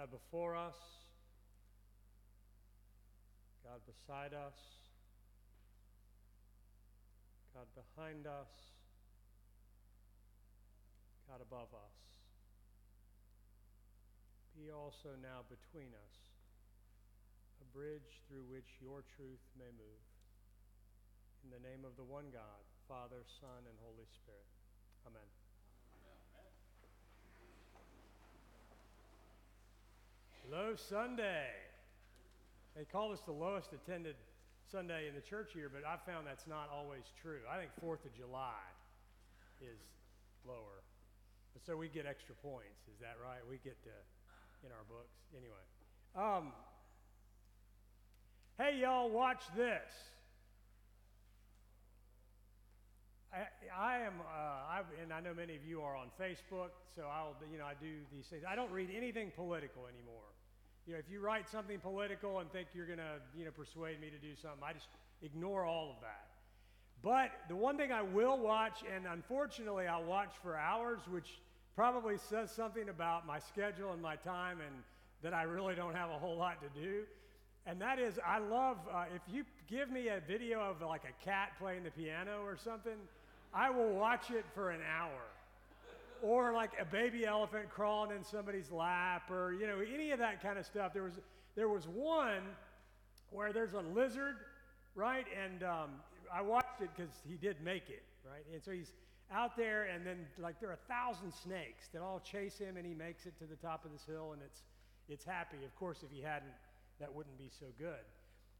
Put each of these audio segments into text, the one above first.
God before us, God beside us, God behind us, God above us. Be also now between us, a bridge through which your truth may move. In the name of the one God, Father, Son, and Holy Spirit. Amen. Low Sunday. They call this the lowest attended Sunday in the church year, but I've found that's not always true. I think 4th of July is lower. But so we get extra points. Is that right? We get to, in our books. Anyway. Um, hey, y'all, watch this. I, I am, uh, I, and I know many of you are on Facebook, so I'll, you know, I do these things. I don't read anything political anymore. You know, if you write something political and think you're going to, you know, persuade me to do something, I just ignore all of that. But the one thing I will watch, and unfortunately I'll watch for hours, which probably says something about my schedule and my time and that I really don't have a whole lot to do. And that is, I love, uh, if you give me a video of like a cat playing the piano or something, I will watch it for an hour. Or like a baby elephant crawling in somebody's lap, or you know, any of that kind of stuff. There was there was one where there's a lizard, right? And um, I watched it because he did make it, right? And so he's out there, and then like there are a thousand snakes that all chase him, and he makes it to the top of this hill, and it's it's happy. Of course, if he hadn't, that wouldn't be so good.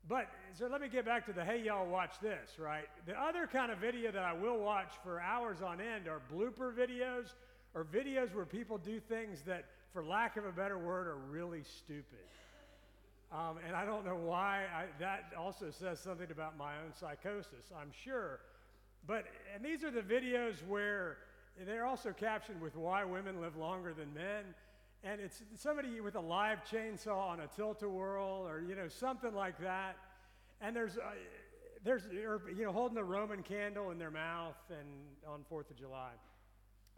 But so let me get back to the hey, y'all, watch this, right? The other kind of video that I will watch for hours on end are blooper videos or videos where people do things that, for lack of a better word, are really stupid. Um, and I don't know why. I, that also says something about my own psychosis, I'm sure. But, and these are the videos where they're also captioned with why women live longer than men and it's somebody with a live chainsaw on a tilt-a-whirl or you know something like that and there's uh, there's you know holding a roman candle in their mouth and on fourth of july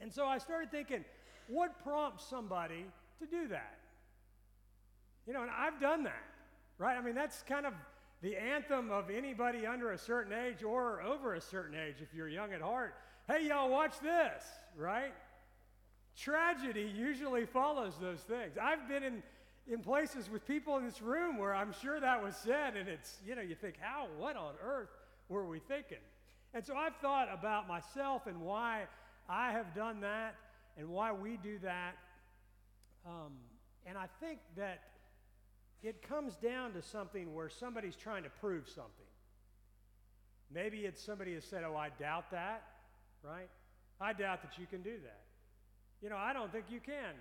and so i started thinking what prompts somebody to do that you know and i've done that right i mean that's kind of the anthem of anybody under a certain age or over a certain age if you're young at heart hey y'all watch this right Tragedy usually follows those things. I've been in, in places with people in this room where I'm sure that was said, and it's, you know, you think, how, what on earth were we thinking? And so I've thought about myself and why I have done that and why we do that. Um, and I think that it comes down to something where somebody's trying to prove something. Maybe it's somebody has said, Oh, I doubt that, right? I doubt that you can do that. You know, I don't think you can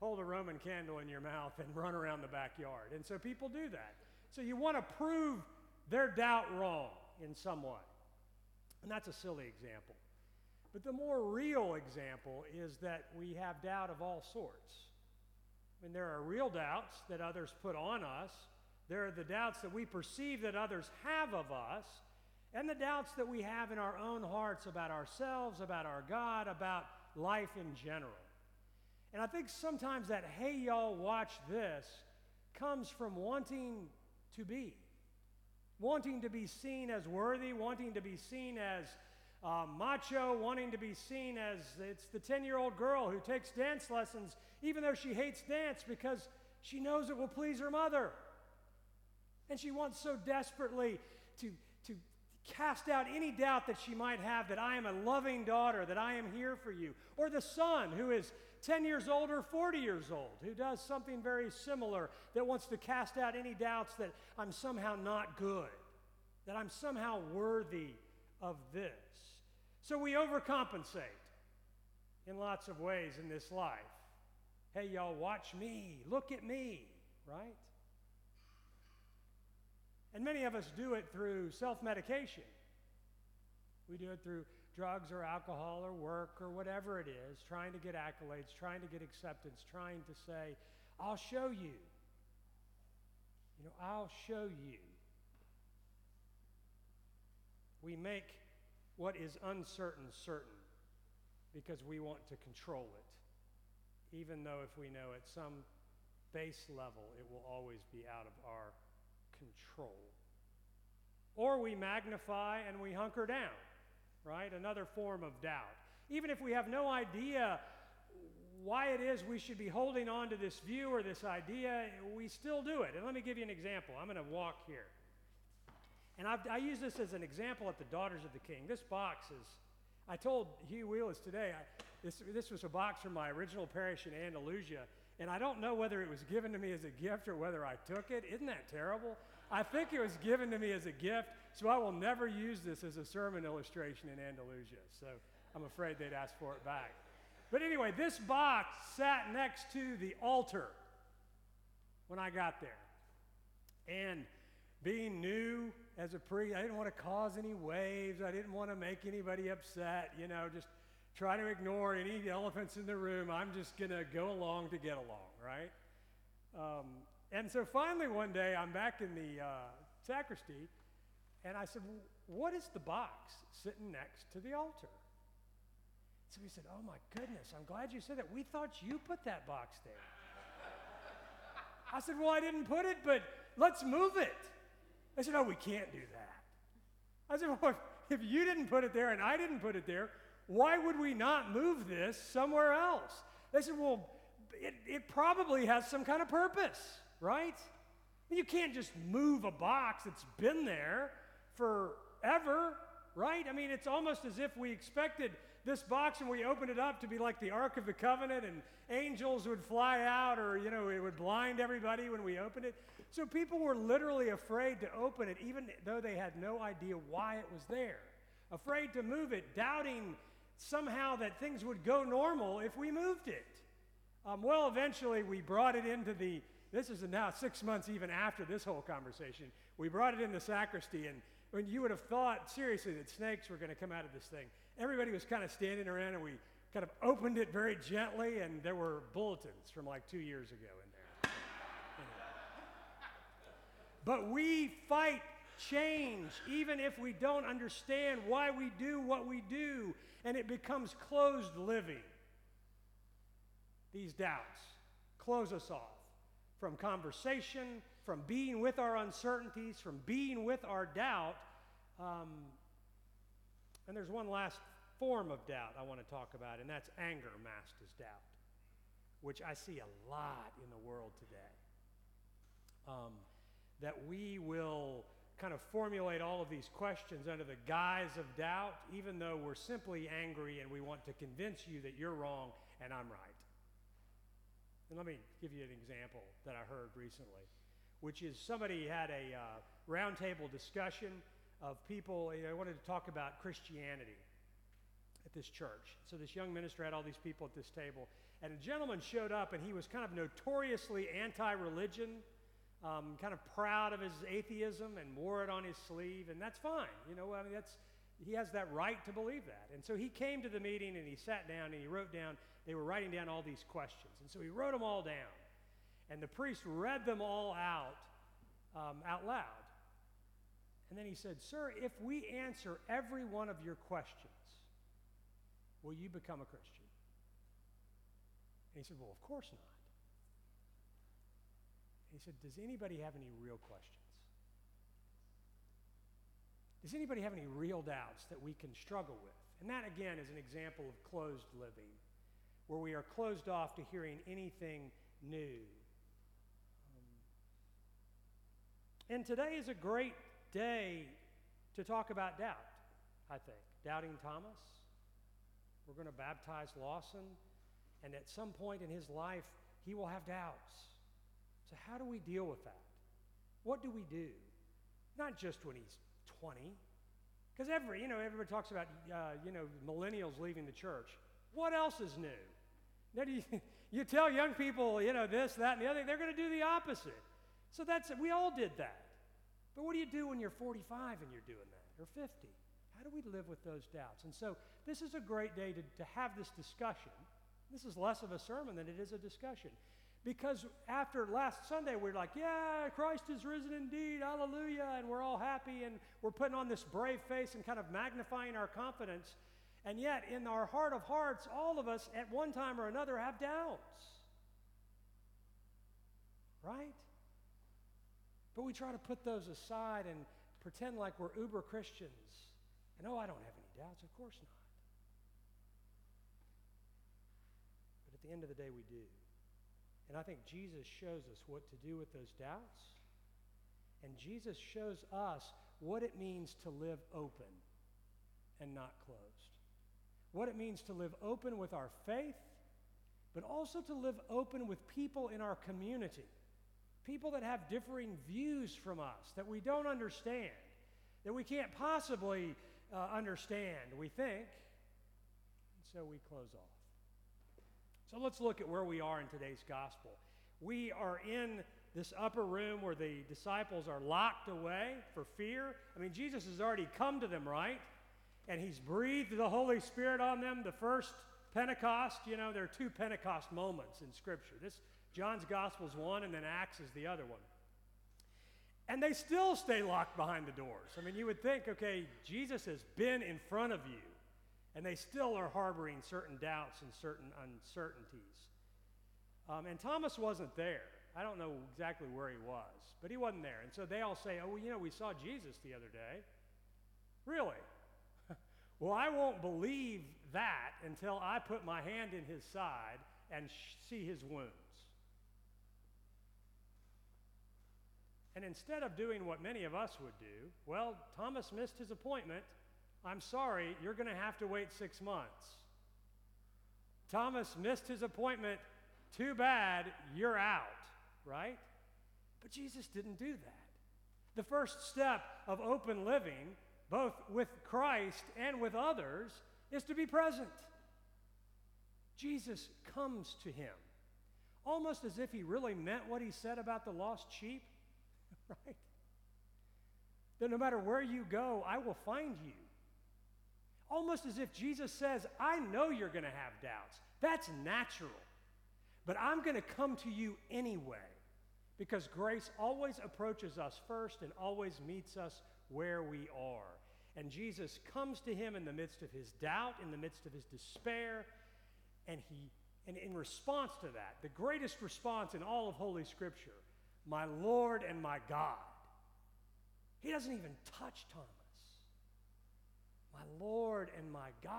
hold a Roman candle in your mouth and run around the backyard. And so people do that. So you want to prove their doubt wrong in some way. And that's a silly example. But the more real example is that we have doubt of all sorts. I mean, there are real doubts that others put on us. There are the doubts that we perceive that others have of us, and the doubts that we have in our own hearts about ourselves, about our God, about life in general. And I think sometimes that, hey, y'all, watch this, comes from wanting to be. Wanting to be seen as worthy, wanting to be seen as uh, macho, wanting to be seen as it's the 10 year old girl who takes dance lessons, even though she hates dance because she knows it will please her mother. And she wants so desperately to, to cast out any doubt that she might have that I am a loving daughter, that I am here for you. Or the son who is 10 years old or 40 years old who does something very similar that wants to cast out any doubts that I'm somehow not good, that I'm somehow worthy of this. So we overcompensate in lots of ways in this life. Hey, y'all, watch me, look at me, right? And many of us do it through self medication. We do it through drugs or alcohol or work or whatever it is, trying to get accolades, trying to get acceptance, trying to say, I'll show you. You know, I'll show you. We make what is uncertain certain because we want to control it, even though if we know at some base level, it will always be out of our control. Or we magnify and we hunker down, right? Another form of doubt. Even if we have no idea why it is we should be holding on to this view or this idea, we still do it. And let me give you an example. I'm going to walk here. And I've, i use this as an example at the Daughters of the King. This box is, I told Hugh Wheelis today, I, this, this was a box from my original parish in Andalusia, and I don't know whether it was given to me as a gift or whether I took it. Isn't that terrible? I think it was given to me as a gift, so I will never use this as a sermon illustration in Andalusia. So I'm afraid they'd ask for it back. But anyway, this box sat next to the altar when I got there. And being new as a priest, I didn't want to cause any waves. I didn't want to make anybody upset, you know, just try to ignore any elephants in the room. I'm just going to go along to get along, right? Um, and so finally one day I'm back in the uh, sacristy and I said, What is the box sitting next to the altar? So he said, Oh my goodness, I'm glad you said that. We thought you put that box there. I said, Well, I didn't put it, but let's move it. They said, Oh, we can't do that. I said, Well, if you didn't put it there and I didn't put it there, why would we not move this somewhere else? They said, Well, it, it probably has some kind of purpose, right? You can't just move a box that's been there forever, right? I mean, it's almost as if we expected this box and we opened it up to be like the Ark of the Covenant and angels would fly out or, you know, it would blind everybody when we opened it. So people were literally afraid to open it, even though they had no idea why it was there. Afraid to move it, doubting somehow that things would go normal if we moved it. Um, well, eventually we brought it into the, this is now six months even after this whole conversation, we brought it in the sacristy, and you would have thought seriously that snakes were going to come out of this thing everybody was kind of standing around and we kind of opened it very gently, and there were bulletins from like two years ago in there. But we fight change even if we don't understand why we do what we do, and it becomes closed living. These doubts close us off from conversation, from being with our uncertainties, from being with our doubt. Um, and there's one last form of doubt I want to talk about, and that's anger masked as doubt, which I see a lot in the world today. Um, that we will kind of formulate all of these questions under the guise of doubt, even though we're simply angry and we want to convince you that you're wrong and I'm right. And let me give you an example that I heard recently, which is somebody had a uh, roundtable discussion of people, you know, wanted to talk about Christianity at this church. So this young minister had all these people at this table, and a gentleman showed up, and he was kind of notoriously anti-religion, um, kind of proud of his atheism, and wore it on his sleeve, and that's fine. You know, I mean, that's he has that right to believe that. And so he came to the meeting, and he sat down, and he wrote down. They were writing down all these questions, and so he wrote them all down, and the priest read them all out um, out loud. And then he said, Sir, if we answer every one of your questions, will you become a Christian? And he said, Well, of course not. And he said, Does anybody have any real questions? Does anybody have any real doubts that we can struggle with? And that, again, is an example of closed living, where we are closed off to hearing anything new. Um, and today is a great day to talk about doubt, I think. Doubting Thomas. We're going to baptize Lawson. And at some point in his life, he will have doubts. So, how do we deal with that? What do we do? Not just when he's 20. Because every, you know, everybody talks about, uh, you know, millennials leaving the church. What else is new? Now, you, you tell young people, you know, this, that, and the other, they're going to do the opposite. So that's, we all did that. But what do you do when you're 45 and you're doing that, or 50? How do we live with those doubts? And so this is a great day to, to have this discussion. This is less of a sermon than it is a discussion. Because after last Sunday, we're like, yeah, Christ is risen indeed, hallelujah, and we're all happy and we're putting on this brave face and kind of magnifying our confidence. And yet, in our heart of hearts, all of us at one time or another have doubts. right? But we try to put those aside and pretend like we're uber Christians. And oh, I don't have any doubts. Of course not. But at the end of the day, we do. And I think Jesus shows us what to do with those doubts. And Jesus shows us what it means to live open and not closed. What it means to live open with our faith, but also to live open with people in our community. People that have differing views from us, that we don't understand, that we can't possibly uh, understand, we think. And so we close off. So let's look at where we are in today's gospel. We are in this upper room where the disciples are locked away for fear. I mean, Jesus has already come to them, right? And he's breathed the Holy Spirit on them. The first Pentecost, you know, there are two Pentecost moments in Scripture. This John's Gospel is one, and then Acts is the other one. And they still stay locked behind the doors. I mean, you would think, okay, Jesus has been in front of you and they still are harboring certain doubts and certain uncertainties. Um, and Thomas wasn't there. I don't know exactly where he was, but he wasn't there. And so they all say, Oh, well, you know, we saw Jesus the other day. Really? well, I won't believe that until I put my hand in his side and sh- see his wounds. And instead of doing what many of us would do, well, Thomas missed his appointment I'm sorry, you're going to have to wait six months. Thomas missed his appointment. Too bad, you're out, right? But Jesus didn't do that. The first step of open living, both with Christ and with others, is to be present. Jesus comes to him, almost as if he really meant what he said about the lost sheep, right? That no matter where you go, I will find you. Almost as if Jesus says, I know you're going to have doubts. That's natural. But I'm going to come to you anyway because grace always approaches us first and always meets us where we are. And Jesus comes to him in the midst of his doubt, in the midst of his despair, and he and in response to that, the greatest response in all of Holy Scripture, my Lord and my God. He doesn't even touch Thomas my Lord and my God.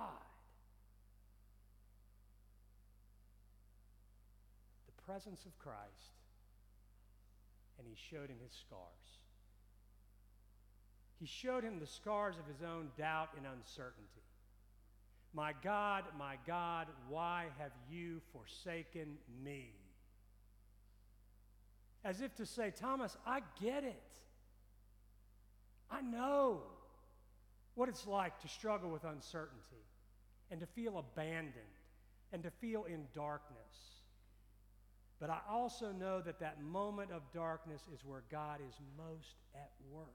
The presence of Christ, and he showed him his scars. He showed him the scars of his own doubt and uncertainty. My God, my God, why have you forsaken me? As if to say, Thomas, I get it. I know what it's like to struggle with uncertainty and to feel abandoned and to feel in darkness. But I also know that that moment of darkness is where God is most at work.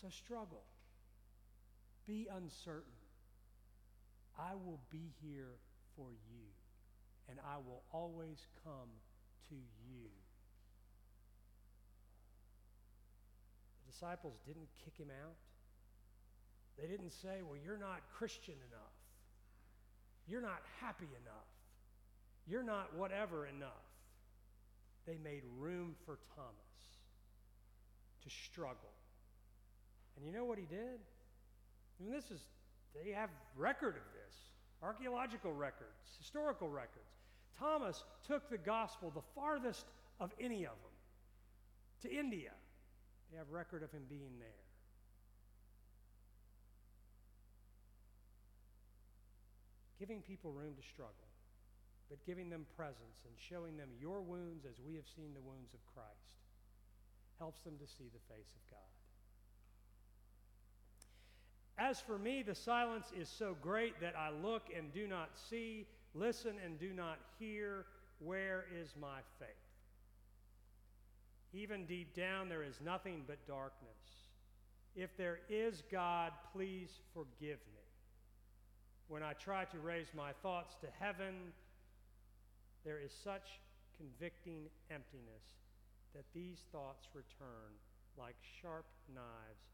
So struggle. Be uncertain. I will be here for you, and I will always come to you. The disciples didn't kick him out. They didn't say, Well, you're not Christian enough. You're not happy enough. You're not whatever enough. They made room for Thomas to struggle. And you know what he did? I mean, this is, they have record of this archaeological records, historical records. Thomas took the gospel the farthest of any of them to India. They have record of him being there. Giving people room to struggle, but giving them presence and showing them your wounds as we have seen the wounds of Christ helps them to see the face of God. As for me, the silence is so great that I look and do not see, listen and do not hear. Where is my faith? Even deep down, there is nothing but darkness. If there is God, please forgive me. When I try to raise my thoughts to heaven, there is such convicting emptiness that these thoughts return like sharp knives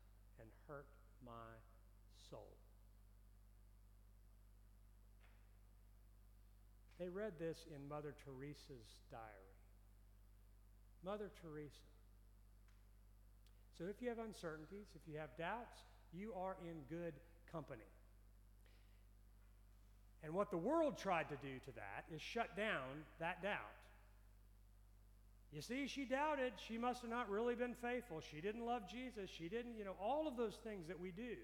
and hurt my soul. They read this in Mother Teresa's diary. Mother Teresa. So if you have uncertainties, if you have doubts, you are in good company. And what the world tried to do to that is shut down that doubt. You see, she doubted. She must have not really been faithful. She didn't love Jesus. She didn't, you know, all of those things that we do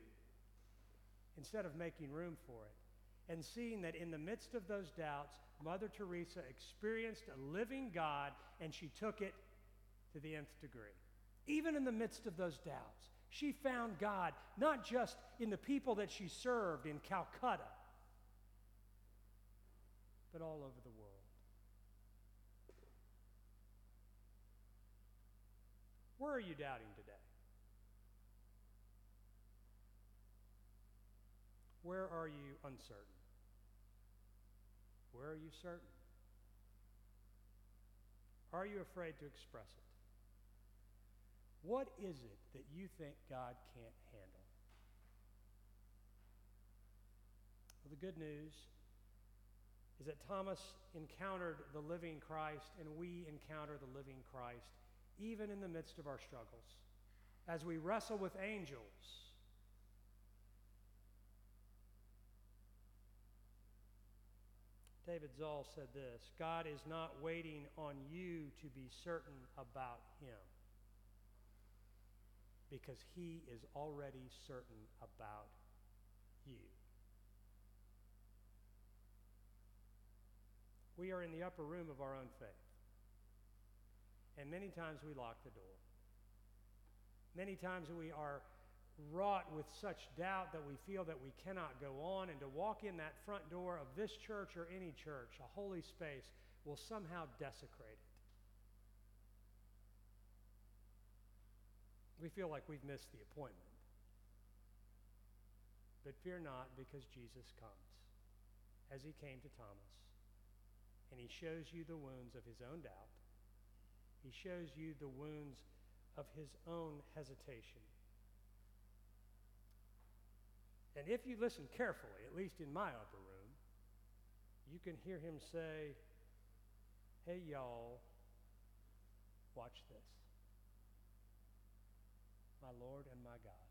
instead of making room for it. And seeing that in the midst of those doubts, Mother Teresa experienced a living God and she took it to the nth degree. Even in the midst of those doubts, she found God not just in the people that she served in Calcutta, but all over the world. Where are you doubting today? Where are you uncertain? Where are you certain? Are you afraid to express it? What is it that you think God can't handle? Well, the good news is that Thomas encountered the living Christ and we encounter the living Christ even in the midst of our struggles. As we wrestle with angels, David Zahl said this God is not waiting on you to be certain about him because he is already certain about you. We are in the upper room of our own faith. And many times we lock the door. Many times we are wrought with such doubt that we feel that we cannot go on, and to walk in that front door of this church or any church, a holy space, will somehow desecrate it. We feel like we've missed the appointment. But fear not, because Jesus comes, as he came to Thomas, and he shows you the wounds of his own doubt. He shows you the wounds of his own hesitation. And if you listen carefully, at least in my upper room, you can hear him say, Hey, y'all, watch this. My Lord and my God.